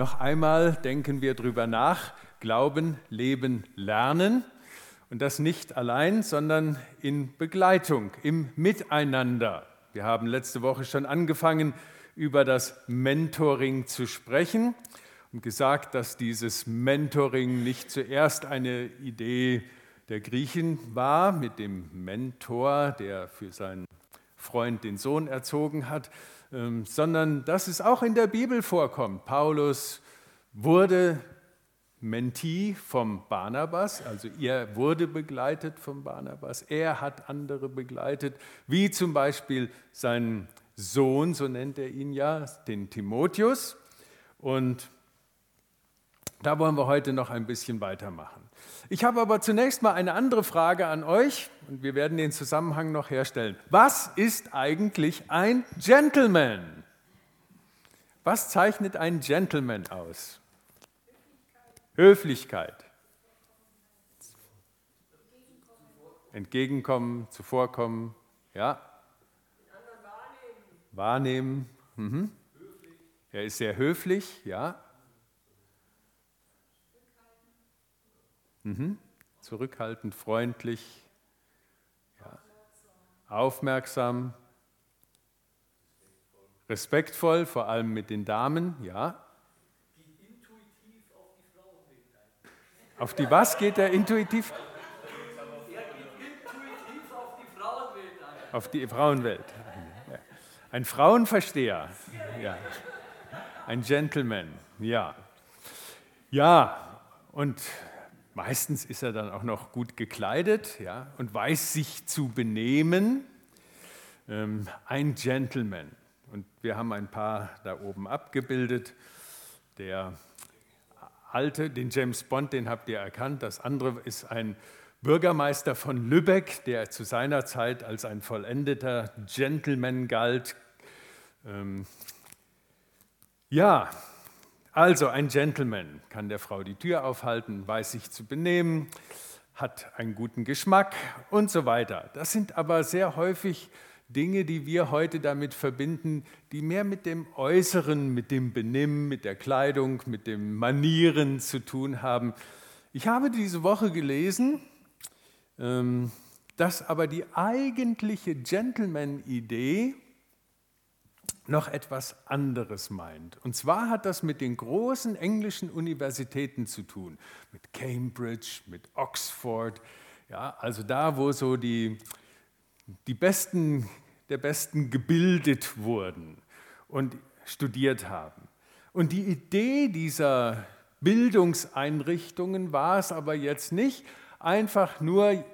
Noch einmal denken wir darüber nach, Glauben, Leben, Lernen. Und das nicht allein, sondern in Begleitung, im Miteinander. Wir haben letzte Woche schon angefangen, über das Mentoring zu sprechen und gesagt, dass dieses Mentoring nicht zuerst eine Idee der Griechen war mit dem Mentor, der für seinen Freund den Sohn erzogen hat, sondern dass es auch in der Bibel vorkommt. Paulus wurde Mentee vom Barnabas, also er wurde begleitet vom Barnabas, er hat andere begleitet, wie zum Beispiel seinen Sohn, so nennt er ihn ja, den Timotheus. Und da wollen wir heute noch ein bisschen weitermachen. Ich habe aber zunächst mal eine andere Frage an euch und wir werden den Zusammenhang noch herstellen. Was ist eigentlich ein Gentleman? Was zeichnet ein Gentleman aus? Höflichkeit. Entgegenkommen, zuvorkommen, ja. Wahrnehmen. Mhm. Er ist sehr höflich, ja. Mhm. Zurückhaltend, freundlich, ja. aufmerksam, respektvoll, vor allem mit den Damen, ja. Auf die was geht er intuitiv? Auf die Frauenwelt. Ein Frauenversteher. Ja. Ein Gentleman. Ja. Ja, und meistens ist er dann auch noch gut gekleidet ja, und weiß sich zu benehmen. Ähm, ein Gentleman. Und wir haben ein paar da oben abgebildet. Der alte, den James Bond, den habt ihr erkannt. Das andere ist ein Bürgermeister von Lübeck, der zu seiner Zeit als ein vollendeter Gentleman galt. Ähm ja, also ein Gentleman kann der Frau die Tür aufhalten, weiß sich zu benehmen, hat einen guten Geschmack und so weiter. Das sind aber sehr häufig Dinge, die wir heute damit verbinden, die mehr mit dem Äußeren, mit dem Benimm, mit der Kleidung, mit dem Manieren zu tun haben. Ich habe diese Woche gelesen, ähm, dass aber die eigentliche Gentleman-Idee noch etwas anderes meint. Und zwar hat das mit den großen englischen Universitäten zu tun, mit Cambridge, mit Oxford, ja, also da, wo so die die Besten der Besten gebildet wurden und studiert haben. Und die Idee dieser Bildungseinrichtungen war es aber jetzt nicht, einfach nur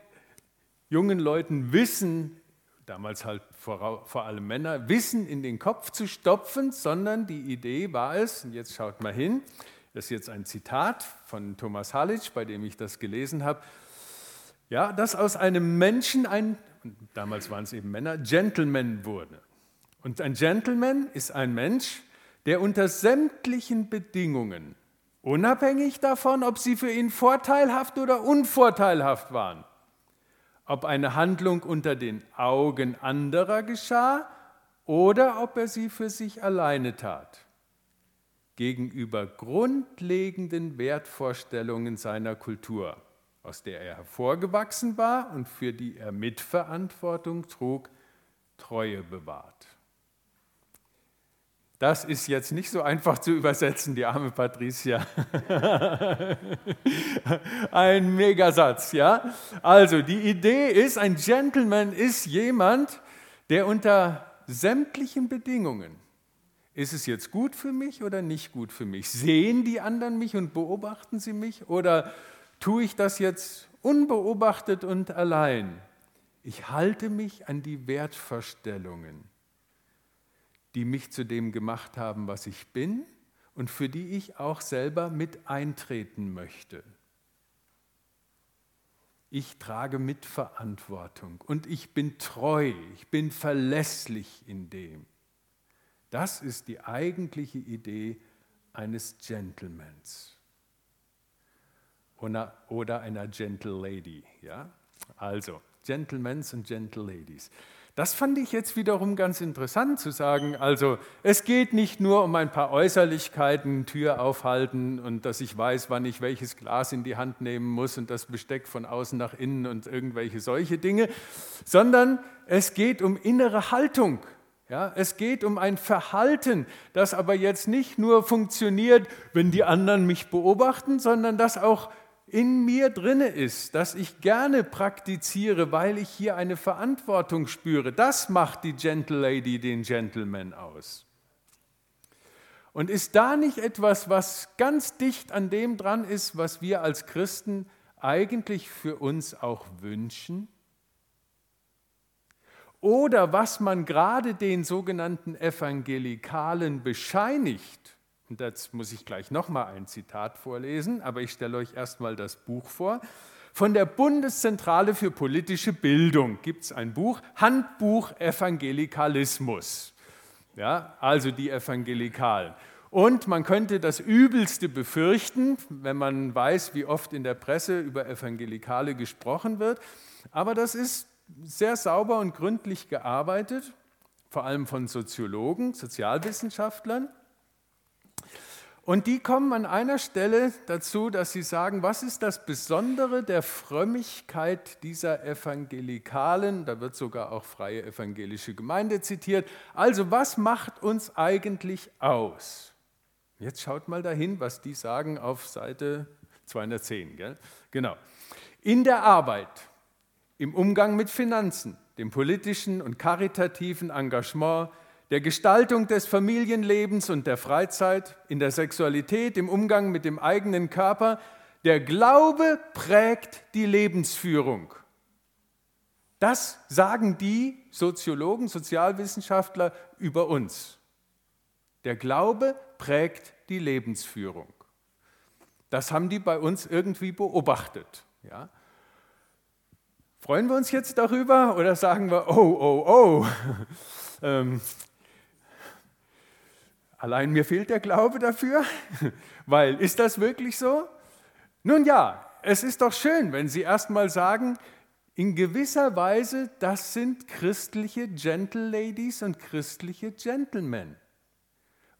jungen Leuten Wissen, damals halt vor, vor allem Männer, Wissen in den Kopf zu stopfen, sondern die Idee war es, und jetzt schaut mal hin, das ist jetzt ein Zitat von Thomas Halitsch, bei dem ich das gelesen habe, ja, dass aus einem Menschen ein, damals waren es eben Männer, Gentleman wurde. Und ein Gentleman ist ein Mensch, der unter sämtlichen Bedingungen, unabhängig davon, ob sie für ihn vorteilhaft oder unvorteilhaft waren, ob eine Handlung unter den Augen anderer geschah oder ob er sie für sich alleine tat, gegenüber grundlegenden Wertvorstellungen seiner Kultur aus der er hervorgewachsen war und für die er Mitverantwortung trug, Treue bewahrt. Das ist jetzt nicht so einfach zu übersetzen, die arme Patricia. ein Megasatz, ja? Also, die Idee ist, ein Gentleman ist jemand, der unter sämtlichen Bedingungen, ist es jetzt gut für mich oder nicht gut für mich? Sehen die anderen mich und beobachten sie mich oder tue ich das jetzt unbeobachtet und allein? Ich halte mich an die Wertvorstellungen, die mich zu dem gemacht haben, was ich bin und für die ich auch selber mit eintreten möchte. Ich trage Mitverantwortung und ich bin treu, ich bin verlässlich in dem. Das ist die eigentliche Idee eines Gentlemans oder einer Gentle Lady. Ja? Also, Gentlemen und Gentle Ladies. Das fand ich jetzt wiederum ganz interessant zu sagen. Also es geht nicht nur um ein paar Äußerlichkeiten, Tür aufhalten und dass ich weiß, wann ich welches Glas in die Hand nehmen muss und das Besteck von außen nach innen und irgendwelche solche Dinge, sondern es geht um innere Haltung. Ja, es geht um ein Verhalten, das aber jetzt nicht nur funktioniert, wenn die anderen mich beobachten, sondern das auch in mir drinne ist, das ich gerne praktiziere, weil ich hier eine Verantwortung spüre. Das macht die Gentle Lady den Gentleman aus. Und ist da nicht etwas, was ganz dicht an dem dran ist, was wir als Christen eigentlich für uns auch wünschen? Oder was man gerade den sogenannten Evangelikalen bescheinigt, und jetzt muss ich gleich nochmal ein Zitat vorlesen, aber ich stelle euch erstmal das Buch vor. Von der Bundeszentrale für politische Bildung gibt es ein Buch, Handbuch Evangelikalismus. Ja, also die Evangelikalen. Und man könnte das Übelste befürchten, wenn man weiß, wie oft in der Presse über Evangelikale gesprochen wird. Aber das ist sehr sauber und gründlich gearbeitet, vor allem von Soziologen, Sozialwissenschaftlern. Und die kommen an einer Stelle dazu, dass sie sagen, was ist das Besondere der Frömmigkeit dieser Evangelikalen? Da wird sogar auch freie evangelische Gemeinde zitiert. Also was macht uns eigentlich aus? Jetzt schaut mal dahin, was die sagen auf Seite 210. Gell? Genau. In der Arbeit, im Umgang mit Finanzen, dem politischen und karitativen Engagement, der Gestaltung des Familienlebens und der Freizeit, in der Sexualität, im Umgang mit dem eigenen Körper. Der Glaube prägt die Lebensführung. Das sagen die Soziologen, Sozialwissenschaftler über uns. Der Glaube prägt die Lebensführung. Das haben die bei uns irgendwie beobachtet. Ja? Freuen wir uns jetzt darüber oder sagen wir, oh, oh, oh, ähm, Allein mir fehlt der Glaube dafür, weil ist das wirklich so? Nun ja, es ist doch schön, wenn Sie erstmal sagen, in gewisser Weise, das sind christliche Gentle Ladies und christliche Gentlemen,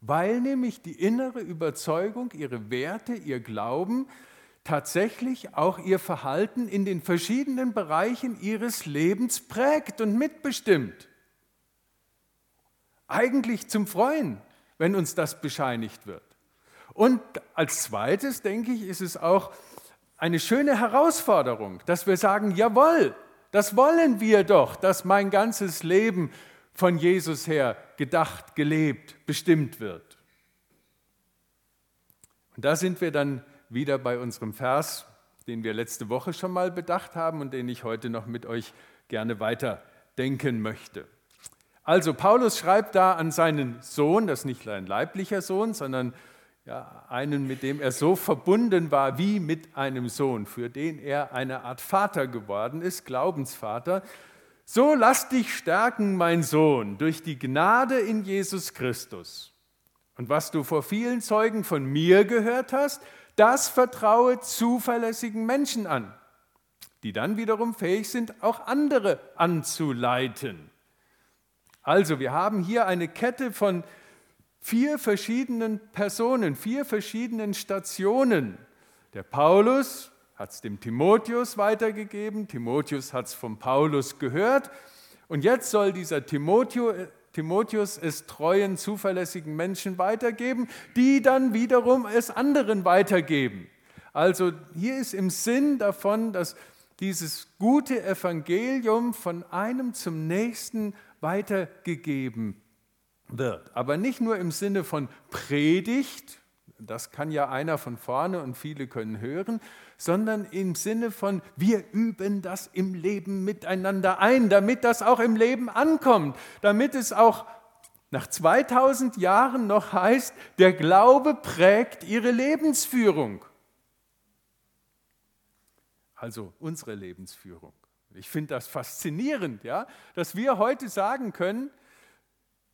weil nämlich die innere Überzeugung, ihre Werte, ihr Glauben tatsächlich auch ihr Verhalten in den verschiedenen Bereichen ihres Lebens prägt und mitbestimmt. Eigentlich zum Freuen, wenn uns das bescheinigt wird. Und als zweites, denke ich, ist es auch eine schöne Herausforderung, dass wir sagen, jawohl, das wollen wir doch, dass mein ganzes Leben von Jesus her gedacht, gelebt, bestimmt wird. Und da sind wir dann wieder bei unserem Vers, den wir letzte Woche schon mal bedacht haben und den ich heute noch mit euch gerne weiterdenken möchte. Also Paulus schreibt da an seinen Sohn, das ist nicht ein leiblicher Sohn, sondern ja, einen, mit dem er so verbunden war wie mit einem Sohn, für den er eine Art Vater geworden ist, Glaubensvater. So lass dich stärken, mein Sohn, durch die Gnade in Jesus Christus. Und was du vor vielen Zeugen von mir gehört hast, das vertraue zuverlässigen Menschen an, die dann wiederum fähig sind, auch andere anzuleiten. Also wir haben hier eine Kette von vier verschiedenen Personen, vier verschiedenen Stationen. Der Paulus hat es dem Timotheus weitergegeben, Timotheus hat es vom Paulus gehört und jetzt soll dieser Timotheus es treuen, zuverlässigen Menschen weitergeben, die dann wiederum es anderen weitergeben. Also hier ist im Sinn davon, dass dieses gute Evangelium von einem zum nächsten weitergegeben wird. Aber nicht nur im Sinne von Predigt, das kann ja einer von vorne und viele können hören, sondern im Sinne von, wir üben das im Leben miteinander ein, damit das auch im Leben ankommt, damit es auch nach 2000 Jahren noch heißt, der Glaube prägt ihre Lebensführung. Also unsere Lebensführung. Ich finde das faszinierend, ja, dass wir heute sagen können,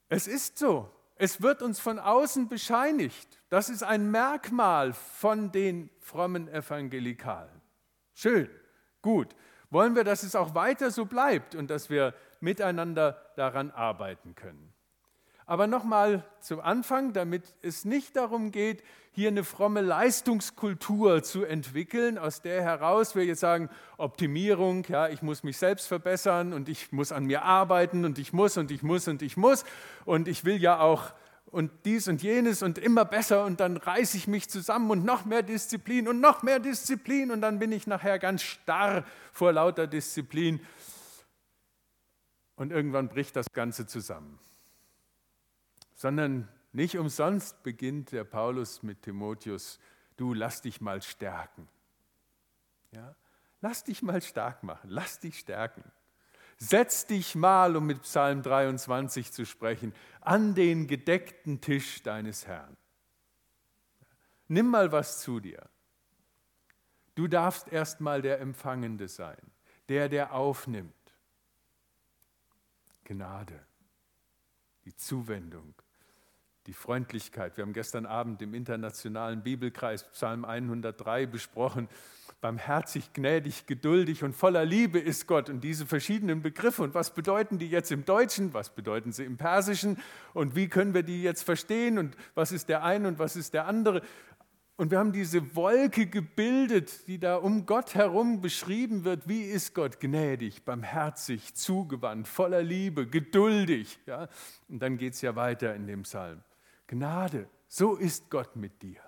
es ist so. Es wird uns von außen bescheinigt. Das ist ein Merkmal von den frommen Evangelikalen. Schön, gut. Wollen wir, dass es auch weiter so bleibt und dass wir miteinander daran arbeiten können. Aber nochmal zum Anfang, damit es nicht darum geht, hier eine fromme Leistungskultur zu entwickeln, aus der heraus wir jetzt sagen, Optimierung, ja, ich muss mich selbst verbessern und ich muss an mir arbeiten und ich muss und ich muss und ich muss und ich will ja auch und dies und jenes und immer besser und dann reiße ich mich zusammen und noch mehr Disziplin und noch mehr Disziplin und dann bin ich nachher ganz starr vor lauter Disziplin und irgendwann bricht das Ganze zusammen sondern nicht umsonst beginnt der Paulus mit Timotheus, du lass dich mal stärken. Ja? Lass dich mal stark machen, lass dich stärken. Setz dich mal, um mit Psalm 23 zu sprechen, an den gedeckten Tisch deines Herrn. Nimm mal was zu dir. Du darfst erst mal der Empfangende sein, der, der aufnimmt. Gnade, die Zuwendung, die Freundlichkeit. Wir haben gestern Abend im internationalen Bibelkreis Psalm 103 besprochen. Barmherzig, gnädig, geduldig und voller Liebe ist Gott. Und diese verschiedenen Begriffe, und was bedeuten die jetzt im Deutschen, was bedeuten sie im Persischen und wie können wir die jetzt verstehen und was ist der eine und was ist der andere. Und wir haben diese Wolke gebildet, die da um Gott herum beschrieben wird. Wie ist Gott gnädig, barmherzig, zugewandt, voller Liebe, geduldig? Ja? Und dann geht es ja weiter in dem Psalm. Gnade, so ist Gott mit dir.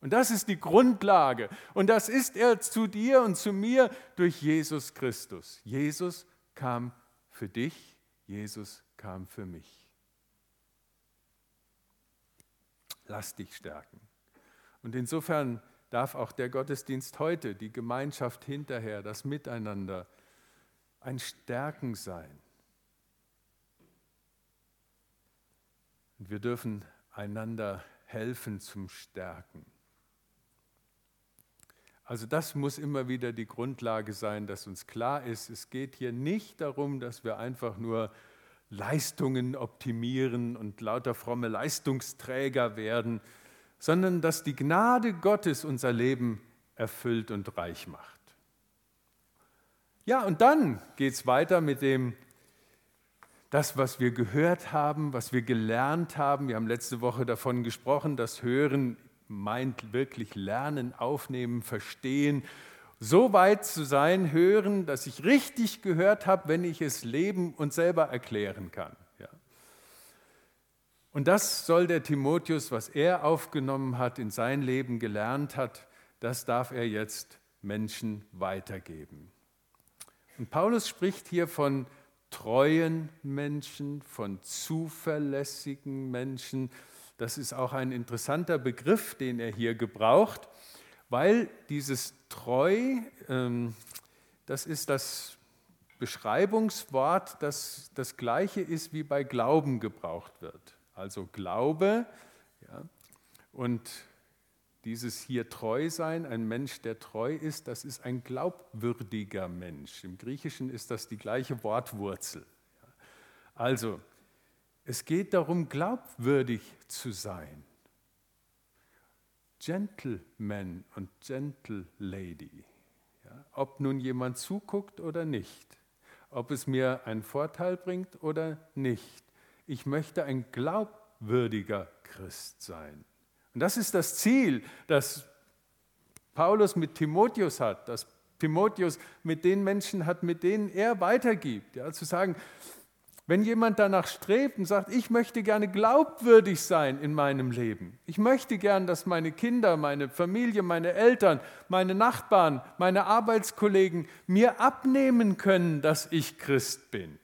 Und das ist die Grundlage. Und das ist er zu dir und zu mir durch Jesus Christus. Jesus kam für dich, Jesus kam für mich. Lass dich stärken. Und insofern darf auch der Gottesdienst heute, die Gemeinschaft hinterher, das Miteinander ein Stärken sein. Wir dürfen einander helfen zum Stärken. Also das muss immer wieder die Grundlage sein, dass uns klar ist, es geht hier nicht darum, dass wir einfach nur Leistungen optimieren und lauter fromme Leistungsträger werden, sondern dass die Gnade Gottes unser Leben erfüllt und reich macht. Ja, und dann geht es weiter mit dem das, was wir gehört haben, was wir gelernt haben. Wir haben letzte Woche davon gesprochen, das Hören meint wirklich Lernen, Aufnehmen, Verstehen. So weit zu sein, hören, dass ich richtig gehört habe, wenn ich es leben und selber erklären kann. Ja. Und das soll der Timotheus, was er aufgenommen hat, in sein Leben gelernt hat, das darf er jetzt Menschen weitergeben. Und Paulus spricht hier von treuen Menschen, von zuverlässigen Menschen. Das ist auch ein interessanter Begriff, den er hier gebraucht, weil dieses treu, ähm, das ist das Beschreibungswort, das das gleiche ist, wie bei Glauben gebraucht wird. Also Glaube ja, und dieses hier treu sein, ein Mensch, der treu ist, das ist ein glaubwürdiger Mensch. Im Griechischen ist das die gleiche Wortwurzel. Also, es geht darum, glaubwürdig zu sein. Gentleman und Gentlelady. Ja, ob nun jemand zuguckt oder nicht, ob es mir einen Vorteil bringt oder nicht. Ich möchte ein glaubwürdiger Christ sein. Und das ist das Ziel, das Paulus mit Timotheus hat, das Timotheus mit den Menschen hat, mit denen er weitergibt. Ja, zu sagen, wenn jemand danach strebt und sagt, ich möchte gerne glaubwürdig sein in meinem Leben, ich möchte gern, dass meine Kinder, meine Familie, meine Eltern, meine Nachbarn, meine Arbeitskollegen mir abnehmen können, dass ich Christ bin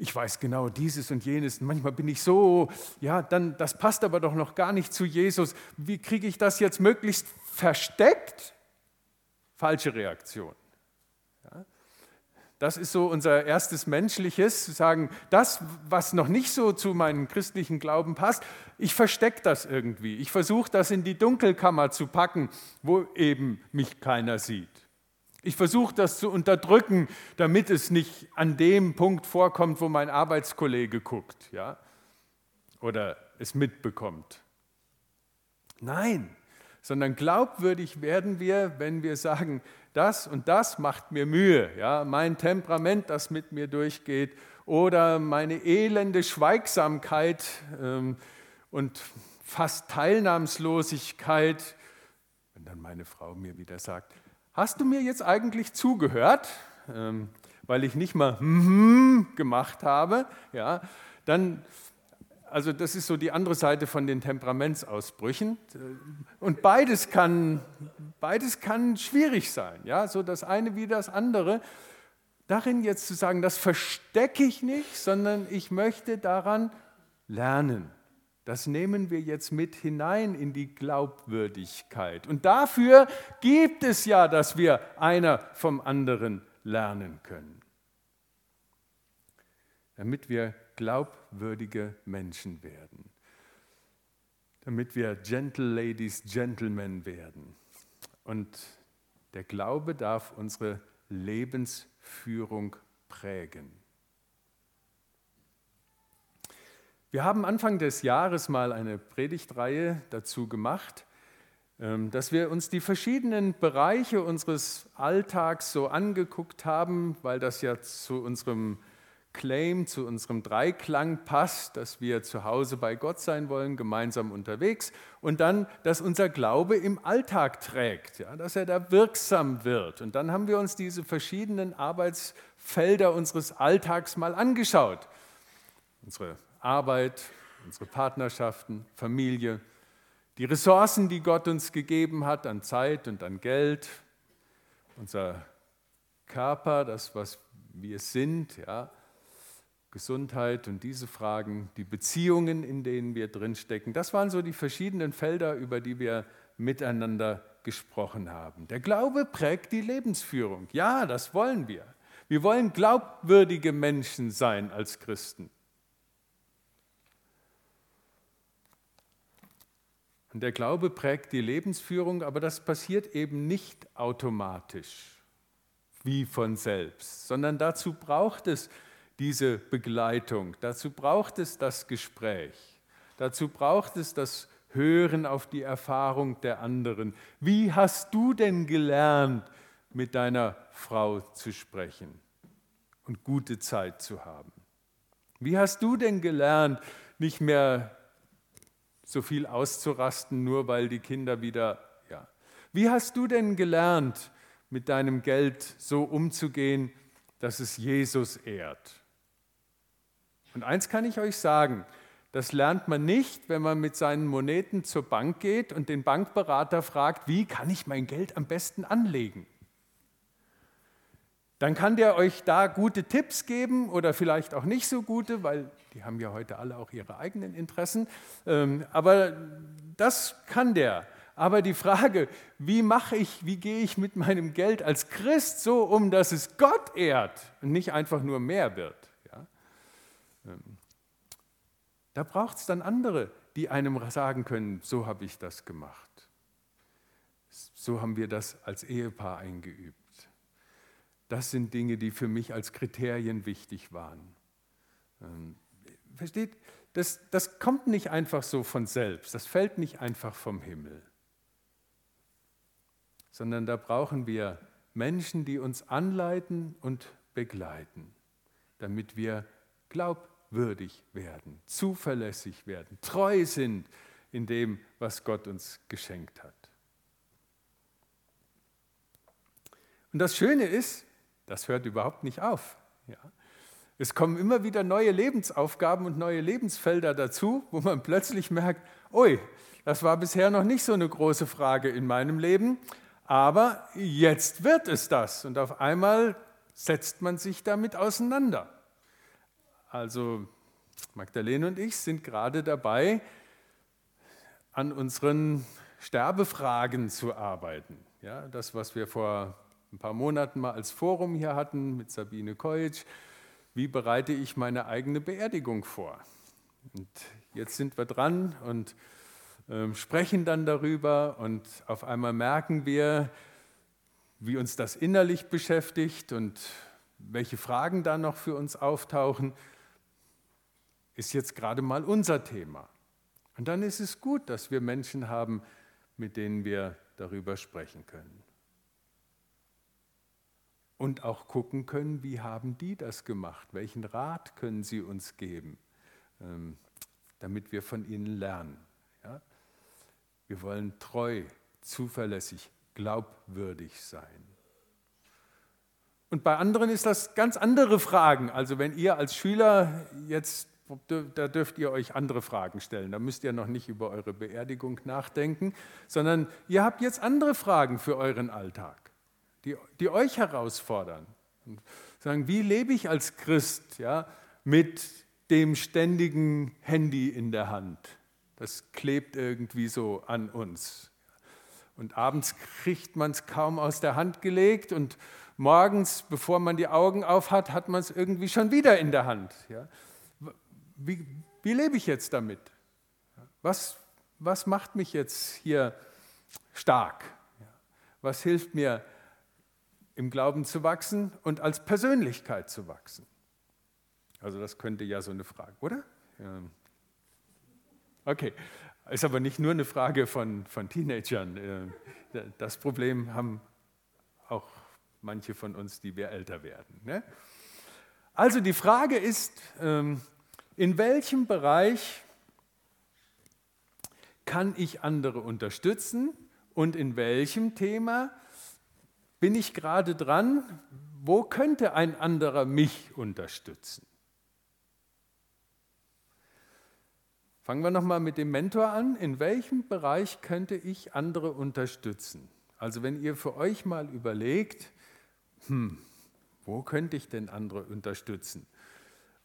ich weiß genau dieses und jenes. Manchmal bin ich so, ja, dann, das passt aber doch noch gar nicht zu Jesus. Wie kriege ich das jetzt möglichst versteckt? Falsche Reaktion. Ja? Das ist so unser erstes menschliches, zu sagen, das, was noch nicht so zu meinem christlichen Glauben passt, ich verstecke das irgendwie. Ich versuche das in die Dunkelkammer zu packen, wo eben mich keiner sieht. Ich versuche das zu unterdrücken, damit es nicht an dem Punkt vorkommt, wo mein Arbeitskollege guckt ja? oder es mitbekommt. Nein, sondern glaubwürdig werden wir, wenn wir sagen, das und das macht mir Mühe, ja, mein Temperament, das mit mir durchgeht, oder meine elende Schweigsamkeit ähm, und fast Teilnahmslosigkeit, wenn dann meine Frau mir wieder sagt, hast du mir jetzt eigentlich zugehört, ähm, weil ich nicht mal hm gemacht habe, ja, dann also das ist so die andere Seite von den Temperamentsausbrüchen. Und beides kann, beides kann schwierig sein, ja, so das eine wie das andere. Darin jetzt zu sagen, das verstecke ich nicht, sondern ich möchte daran lernen. Das nehmen wir jetzt mit hinein in die Glaubwürdigkeit. Und dafür gibt es ja, dass wir einer vom anderen lernen können. Damit wir glaubwürdige Menschen werden. Damit wir Gentle Ladies, Gentlemen werden. Und der Glaube darf unsere Lebensführung prägen. Wir haben Anfang des Jahres mal eine Predigtreihe dazu gemacht, ähm, dass wir uns die verschiedenen Bereiche unseres Alltags so angeguckt haben, weil das ja zu unserem Claim, zu unserem Dreiklang passt, dass wir zu Hause bei Gott sein wollen, gemeinsam unterwegs und dann, dass unser Glaube im Alltag trägt, ja, dass er da wirksam wird. Und dann haben wir uns diese verschiedenen Arbeitsfelder unseres Alltags mal angeschaut. Unsere Arbeit, unsere Partnerschaften, Familie, die Ressourcen, die Gott uns gegeben hat an Zeit und an Geld, unser Körper, das, was wir sind, ja, Gesundheit und diese Fragen, die Beziehungen, in denen wir drinstecken. Das waren so die verschiedenen Felder, über die wir miteinander gesprochen haben. Der Glaube prägt die Lebensführung. Ja, das wollen wir. Wir wollen glaubwürdige Menschen sein als Christen. Und der Glaube prägt die Lebensführung, aber das passiert eben nicht automatisch wie von selbst, sondern dazu braucht es diese Begleitung. Dazu braucht es das Gespräch. Dazu braucht es das Hören auf die Erfahrung der anderen. Wie hast du denn gelernt, mit deiner Frau zu sprechen und gute Zeit zu haben? Wie hast du denn gelernt, nicht mehr so viel auszurasten, nur weil die Kinder wieder, ja. Wie hast du denn gelernt, mit deinem Geld so umzugehen, dass es Jesus ehrt? Und eins kann ich euch sagen, das lernt man nicht, wenn man mit seinen Moneten zur Bank geht und den Bankberater fragt, wie kann ich mein Geld am besten anlegen? Dann kann der euch da gute Tipps geben oder vielleicht auch nicht so gute, weil die haben ja heute alle auch ihre eigenen Interessen. Ähm, aber das kann der. Aber die Frage, wie mache ich, wie gehe ich mit meinem Geld als Christ so um, dass es Gott ehrt und nicht einfach nur mehr wird? Ähm, da braucht es dann andere, die einem sagen können, so habe ich das gemacht. So haben wir das als Ehepaar eingeübt. Das sind Dinge, die für mich als Kriterien wichtig waren. Ähm, versteht, das, das kommt nicht einfach so von selbst, das fällt nicht einfach vom Himmel, sondern da brauchen wir Menschen, die uns anleiten und begleiten, damit wir glaubwürdig werden, zuverlässig werden, treu sind in dem, was Gott uns geschenkt hat. Und das Schöne ist, das hört überhaupt nicht auf. Ja. Es kommen immer wieder neue Lebensaufgaben und neue Lebensfelder dazu, wo man plötzlich merkt, ui, das war bisher noch nicht so eine große Frage in meinem Leben, aber jetzt wird es das. Und auf einmal setzt man sich damit auseinander. Also Magdalene und ich sind gerade dabei, an unseren Sterbefragen zu arbeiten. Ja, das, was wir vor ein paar Monaten mal als Forum hier hatten mit Sabine Koitsch, wie bereite ich meine eigene Beerdigung vor? Und jetzt sind wir dran und äh, sprechen dann darüber und auf einmal merken wir, wie uns das innerlich beschäftigt und welche Fragen da noch für uns auftauchen ist jetzt gerade mal unser Thema. Und dann ist es gut, dass wir Menschen haben, mit denen wir darüber sprechen können. Und auch gucken können, wie haben die das gemacht? Welchen Rat können sie uns geben, ähm, damit wir von ihnen lernen? Wir wollen treu, zuverlässig, glaubwürdig sein. Und bei anderen ist das ganz andere Fragen. Also wenn ihr als Schüler jetzt, da dürft ihr euch andere Fragen stellen. Da müsst ihr noch nicht über eure Beerdigung nachdenken, sondern ihr habt jetzt andere Fragen für euren Alltag, die, die euch herausfordern. Und sagen, wie lebe ich als Christ ja, mit dem ständigen Handy in der Hand? Das klebt irgendwie so an uns. Und abends kriegt man es kaum aus der Hand gelegt und morgens, bevor man die Augen auf hat, hat man es irgendwie schon wieder in der Hand. Ja? Wie, wie lebe ich jetzt damit? Was, was macht mich jetzt hier stark? Was hilft mir im Glauben zu wachsen und als Persönlichkeit zu wachsen? Also das könnte ja so eine Frage, oder? Ja. Okay, ist aber nicht nur eine Frage von, von Teenagern. Äh, das Problem haben auch manche von uns, die wir älter werden. Ne? Also die Frage ist, ähm, in welchem Bereich kann ich andere unterstützen und in welchem Thema bin ich gerade dran, wo könnte ein anderer mich unterstützen? Fangen wir nochmal mit dem Mentor an. In welchem Bereich könnte ich andere unterstützen? Also wenn ihr für euch mal überlegt, hm, wo könnte ich denn andere unterstützen?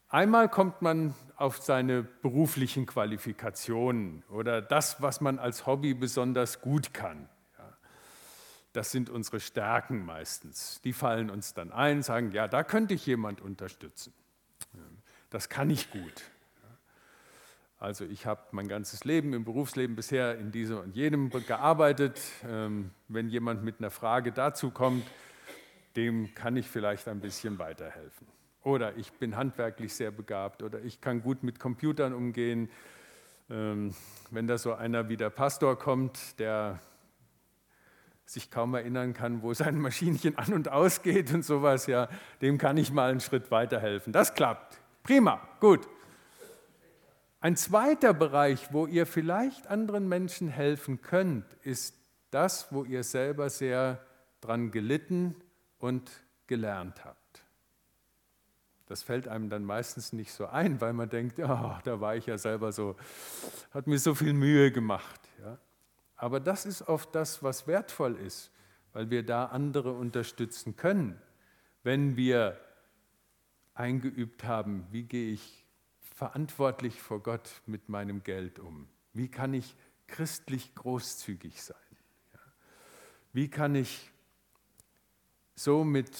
Einmal kommt man auf seine beruflichen Qualifikationen oder das, was man als Hobby besonders gut kann. Das sind unsere Stärken meistens. Die fallen uns dann ein, sagen, ja, da könnte ich jemand unterstützen. Das kann ich gut. Also ich habe mein ganzes Leben im Berufsleben bisher in diesem und jenem gearbeitet. Ähm, wenn jemand mit einer Frage dazu kommt, dem kann ich vielleicht ein bisschen weiterhelfen. Oder ich bin handwerklich sehr begabt oder ich kann gut mit Computern umgehen. Ähm, wenn da so einer wie der Pastor kommt, der sich kaum erinnern kann, wo sein Maschinchen an und ausgeht und sowas, ja, dem kann ich mal einen Schritt weiterhelfen. Das klappt. Prima, gut. Ein zweiter Bereich, wo ihr vielleicht anderen Menschen helfen könnt, ist das, wo ihr selber sehr dran gelitten und gelernt habt. Das fällt einem dann meistens nicht so ein, weil man denkt, oh, da war ich ja selber so, hat mir so viel Mühe gemacht. Aber das ist oft das, was wertvoll ist, weil wir da andere unterstützen können. Wenn wir eingeübt haben, wie gehe ich verantwortlich vor Gott mit meinem Geld um? Wie kann ich christlich großzügig sein? Wie kann ich so mit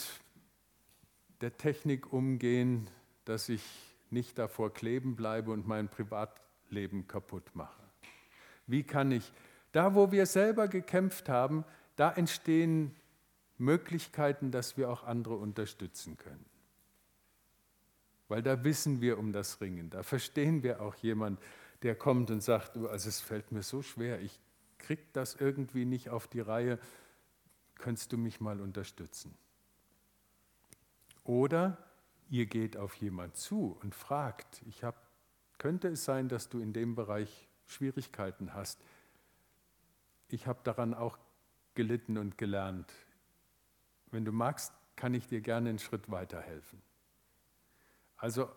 der Technik umgehen, dass ich nicht davor kleben bleibe und mein Privatleben kaputt mache? Wie kann ich, da wo wir selber gekämpft haben, da entstehen Möglichkeiten, dass wir auch andere unterstützen können. Weil da wissen wir um das Ringen, da verstehen wir auch jemand, der kommt und sagt, also es fällt mir so schwer, ich kriege das irgendwie nicht auf die Reihe könntest du mich mal unterstützen? Oder ihr geht auf jemand zu und fragt, ich hab, könnte es sein, dass du in dem Bereich Schwierigkeiten hast? Ich habe daran auch gelitten und gelernt. Wenn du magst, kann ich dir gerne einen Schritt weiterhelfen. Also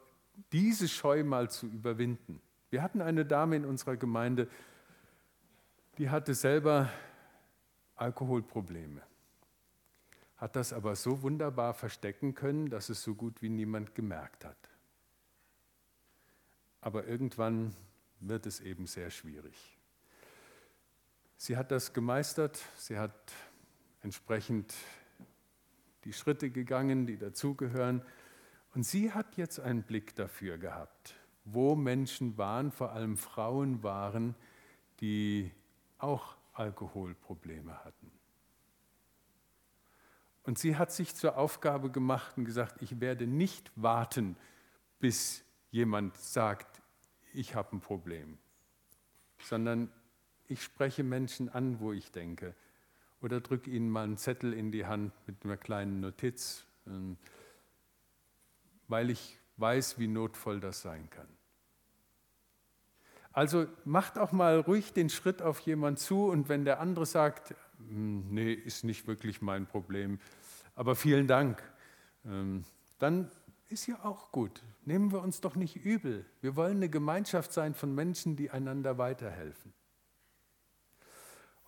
diese Scheu mal zu überwinden. Wir hatten eine Dame in unserer Gemeinde, die hatte selber Alkoholprobleme hat das aber so wunderbar verstecken können, dass es so gut wie niemand gemerkt hat. Aber irgendwann wird es eben sehr schwierig. Sie hat das gemeistert, sie hat entsprechend die Schritte gegangen, die dazugehören. Und sie hat jetzt einen Blick dafür gehabt, wo Menschen waren, vor allem Frauen waren, die auch Alkoholprobleme hatten. Und sie hat sich zur Aufgabe gemacht und gesagt, ich werde nicht warten, bis jemand sagt, ich habe ein Problem, sondern ich spreche Menschen an, wo ich denke. Oder drücke ihnen mal einen Zettel in die Hand mit einer kleinen Notiz, ähm, weil ich weiß, wie notvoll das sein kann. Also macht auch mal ruhig den Schritt auf jemand zu und wenn der andere sagt, hm, nee, ist nicht wirklich mein Problem, aber vielen Dank, ähm, dann ist ja auch gut. Nehmen wir uns doch nicht übel. Wir wollen eine Gemeinschaft sein von Menschen, die einander weiterhelfen.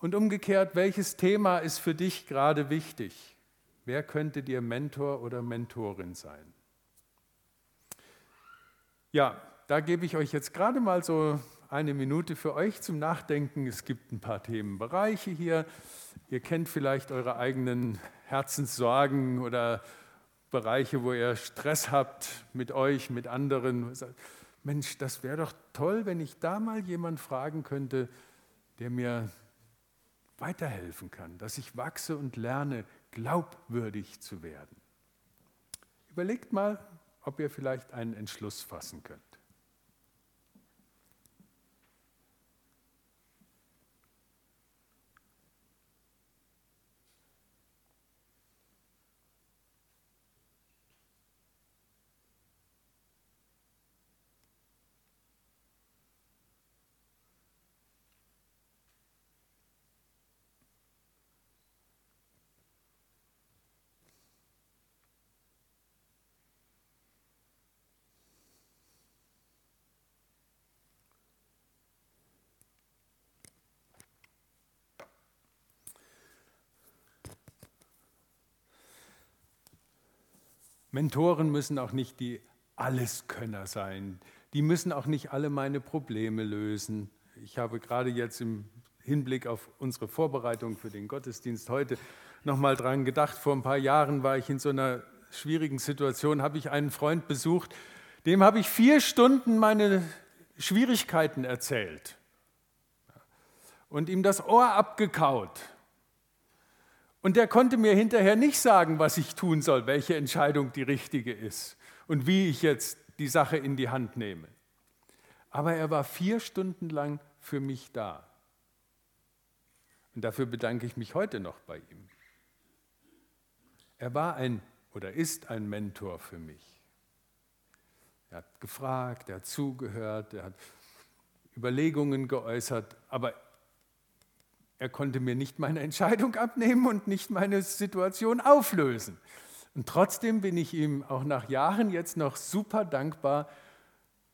Und umgekehrt, welches Thema ist für dich gerade wichtig? Wer könnte dir Mentor oder Mentorin sein? Ja, da gebe ich euch jetzt gerade mal so eine Minute für euch zum Nachdenken. Es gibt ein paar Themenbereiche hier. Ihr kennt vielleicht eure eigenen Herzenssorgen oder Bereiche, wo ihr Stress habt mit euch, mit anderen. Mensch, das wäre doch toll, wenn ich da mal jemand fragen könnte, der mir weiterhelfen kann, dass ich wachse und lerne, glaubwürdig zu werden. Überlegt mal, ob ihr vielleicht einen Entschluss fassen könnt. Mentoren müssen auch nicht die Alleskönner sein. Die müssen auch nicht alle meine Probleme lösen. Ich habe gerade jetzt im Hinblick auf unsere Vorbereitung für den Gottesdienst heute nochmal dran gedacht. Vor ein paar Jahren war ich in so einer schwierigen Situation, habe ich einen Freund besucht, dem habe ich vier Stunden meine Schwierigkeiten erzählt und ihm das Ohr abgekaut. Und der konnte mir hinterher nicht sagen, was ich tun soll, welche Entscheidung die richtige ist und wie ich jetzt die Sache in die Hand nehme. Aber er war vier Stunden lang für mich da. Und dafür bedanke ich mich heute noch bei ihm. Er war ein oder ist ein Mentor für mich. Er hat gefragt, er hat zugehört, er hat Überlegungen geäußert, aber er konnte mir nicht meine Entscheidung abnehmen und nicht meine Situation auflösen. Und trotzdem bin ich ihm auch nach Jahren jetzt noch super dankbar,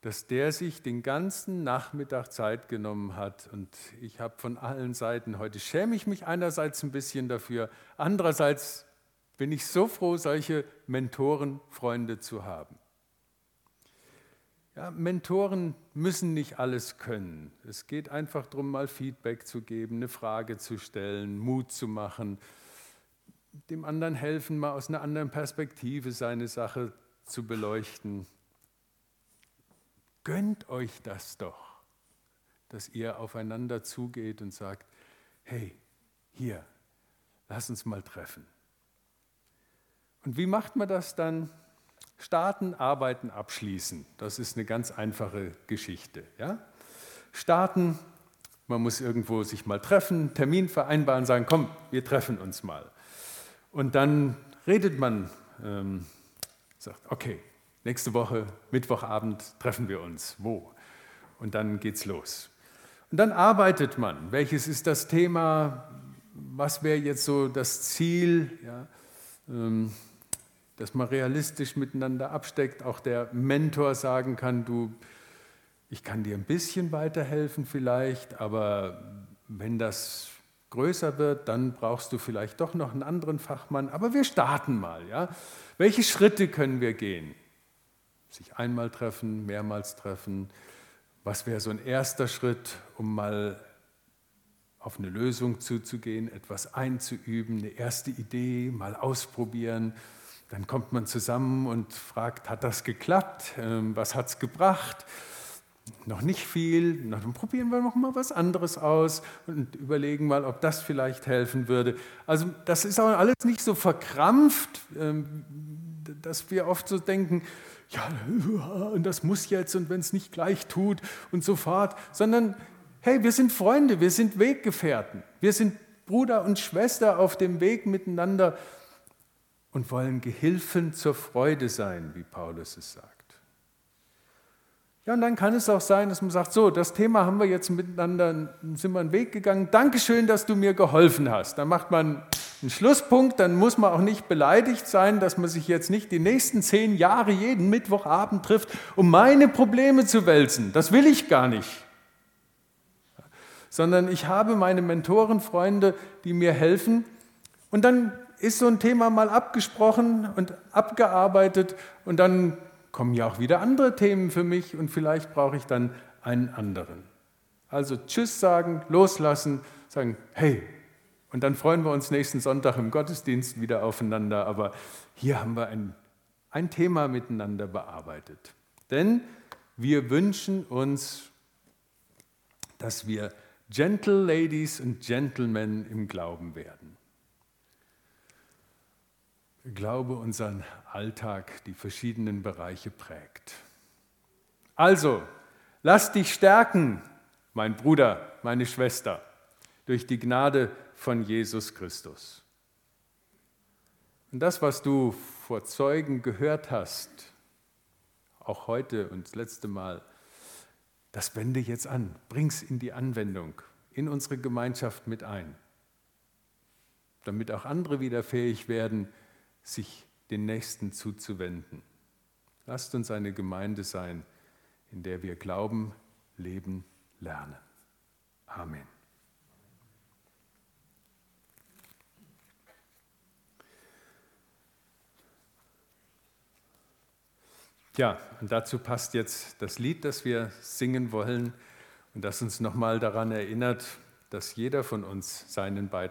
dass der sich den ganzen Nachmittag Zeit genommen hat. Und ich habe von allen Seiten, heute schäme ich mich einerseits ein bisschen dafür, andererseits bin ich so froh, solche Mentoren, Freunde zu haben. Ja, Mentoren müssen nicht alles können. Es geht einfach darum, mal Feedback zu geben, eine Frage zu stellen, Mut zu machen, dem anderen helfen, mal aus einer anderen Perspektive seine Sache zu beleuchten. Gönnt euch das doch, dass ihr aufeinander zugeht und sagt, hey, hier, lass uns mal treffen. Und wie macht man das dann? Starten, arbeiten, abschließen. Das ist eine ganz einfache Geschichte. Ja? Starten, man muss irgendwo sich mal treffen, Termin vereinbaren, sagen, komm, wir treffen uns mal. Und dann redet man, ähm, sagt, okay, nächste Woche, Mittwochabend treffen wir uns. Wo? Und dann geht's los. Und dann arbeitet man. Welches ist das Thema? Was wäre jetzt so das Ziel? Ja? Ähm, dass man realistisch miteinander absteckt, auch der Mentor sagen kann, du, ich kann dir ein bisschen weiterhelfen vielleicht, aber wenn das größer wird, dann brauchst du vielleicht doch noch einen anderen Fachmann, aber wir starten mal, ja? Welche Schritte können wir gehen? Sich einmal treffen, mehrmals treffen. Was wäre so ein erster Schritt, um mal auf eine Lösung zuzugehen, etwas einzuüben, eine erste Idee mal ausprobieren? Dann kommt man zusammen und fragt, hat das geklappt? Ähm, was hat es gebracht? Noch nicht viel, Na, dann probieren wir noch mal was anderes aus und überlegen mal, ob das vielleicht helfen würde. Also das ist auch alles nicht so verkrampft, ähm, dass wir oft so denken, ja, und das muss jetzt und wenn es nicht gleich tut und so fort, sondern hey, wir sind Freunde, wir sind Weggefährten, wir sind Bruder und Schwester auf dem Weg miteinander und wollen Gehilfen zur Freude sein, wie Paulus es sagt. Ja, und dann kann es auch sein, dass man sagt, so, das Thema haben wir jetzt miteinander, sind wir einen Weg gegangen. Dankeschön, dass du mir geholfen hast. Dann macht man einen Schlusspunkt, dann muss man auch nicht beleidigt sein, dass man sich jetzt nicht die nächsten zehn Jahre jeden Mittwochabend trifft, um meine Probleme zu wälzen. Das will ich gar nicht. Sondern ich habe meine Mentorenfreunde, die mir helfen. Und dann ist so ein Thema mal abgesprochen und abgearbeitet und dann kommen ja auch wieder andere Themen für mich und vielleicht brauche ich dann einen anderen. Also Tschüss sagen, loslassen, sagen, hey, und dann freuen wir uns nächsten Sonntag im Gottesdienst wieder aufeinander. Aber hier haben wir ein, ein Thema miteinander bearbeitet. Denn wir wünschen uns, dass wir Gentle Ladies und Gentlemen im Glauben werden. Glaube unseren Alltag, die verschiedenen Bereiche prägt. Also, lass dich stärken, mein Bruder, meine Schwester, durch die Gnade von Jesus Christus. Und das, was du vor Zeugen gehört hast, auch heute und das letzte Mal, das wende jetzt an, bring's in die Anwendung, in unsere Gemeinschaft mit ein, damit auch andere wieder fähig werden, sich den Nächsten zuzuwenden. Lasst uns eine Gemeinde sein, in der wir glauben, leben, lernen. Amen. Ja, und dazu passt jetzt das Lied, das wir singen wollen und das uns nochmal daran erinnert, dass jeder von uns seinen Beitrag